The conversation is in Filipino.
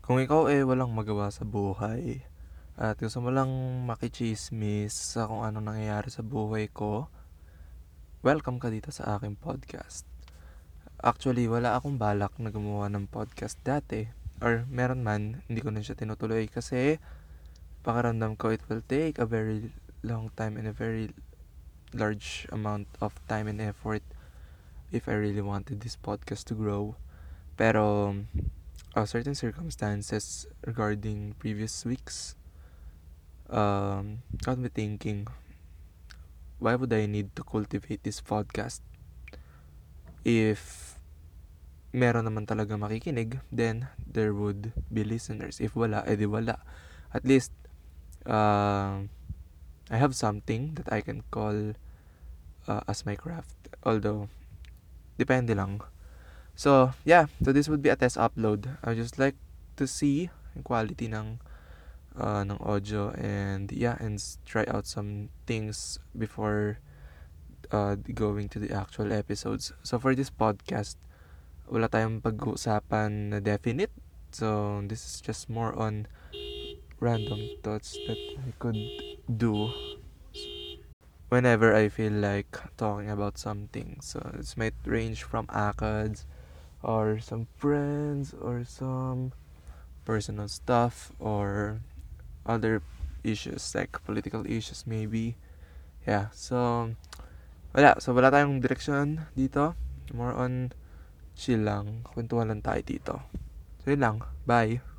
Kung ikaw ay walang magawa sa buhay at gusto mo lang makichismis sa kung anong nangyayari sa buhay ko, welcome ka dito sa aking podcast. Actually, wala akong balak na gumawa ng podcast dati. Or meron man, hindi ko na siya tinutuloy kasi pakiramdam ko it will take a very long time and a very large amount of time and effort if I really wanted this podcast to grow. Pero uh, certain circumstances regarding previous weeks um, got me thinking, why would I need to cultivate this podcast if meron naman talaga makikinig, then there would be listeners. If wala, edi wala. At least, uh, I have something that I can call uh, as my craft. Although, depende lang. So, yeah. So, this would be a test upload. I just like to see yung quality ng uh, ng audio and yeah, and try out some things before uh, going to the actual episodes. So, for this podcast, wala tayong pag-uusapan na definite. So, this is just more on random thoughts that I could do whenever I feel like talking about something. So, this might range from ACADS or some friends or some personal stuff or other issues like political issues maybe. Yeah, so wala. So wala tayong direksyon dito. More on chill lang. Kwentuhan lang tayo dito. So yun lang. Bye.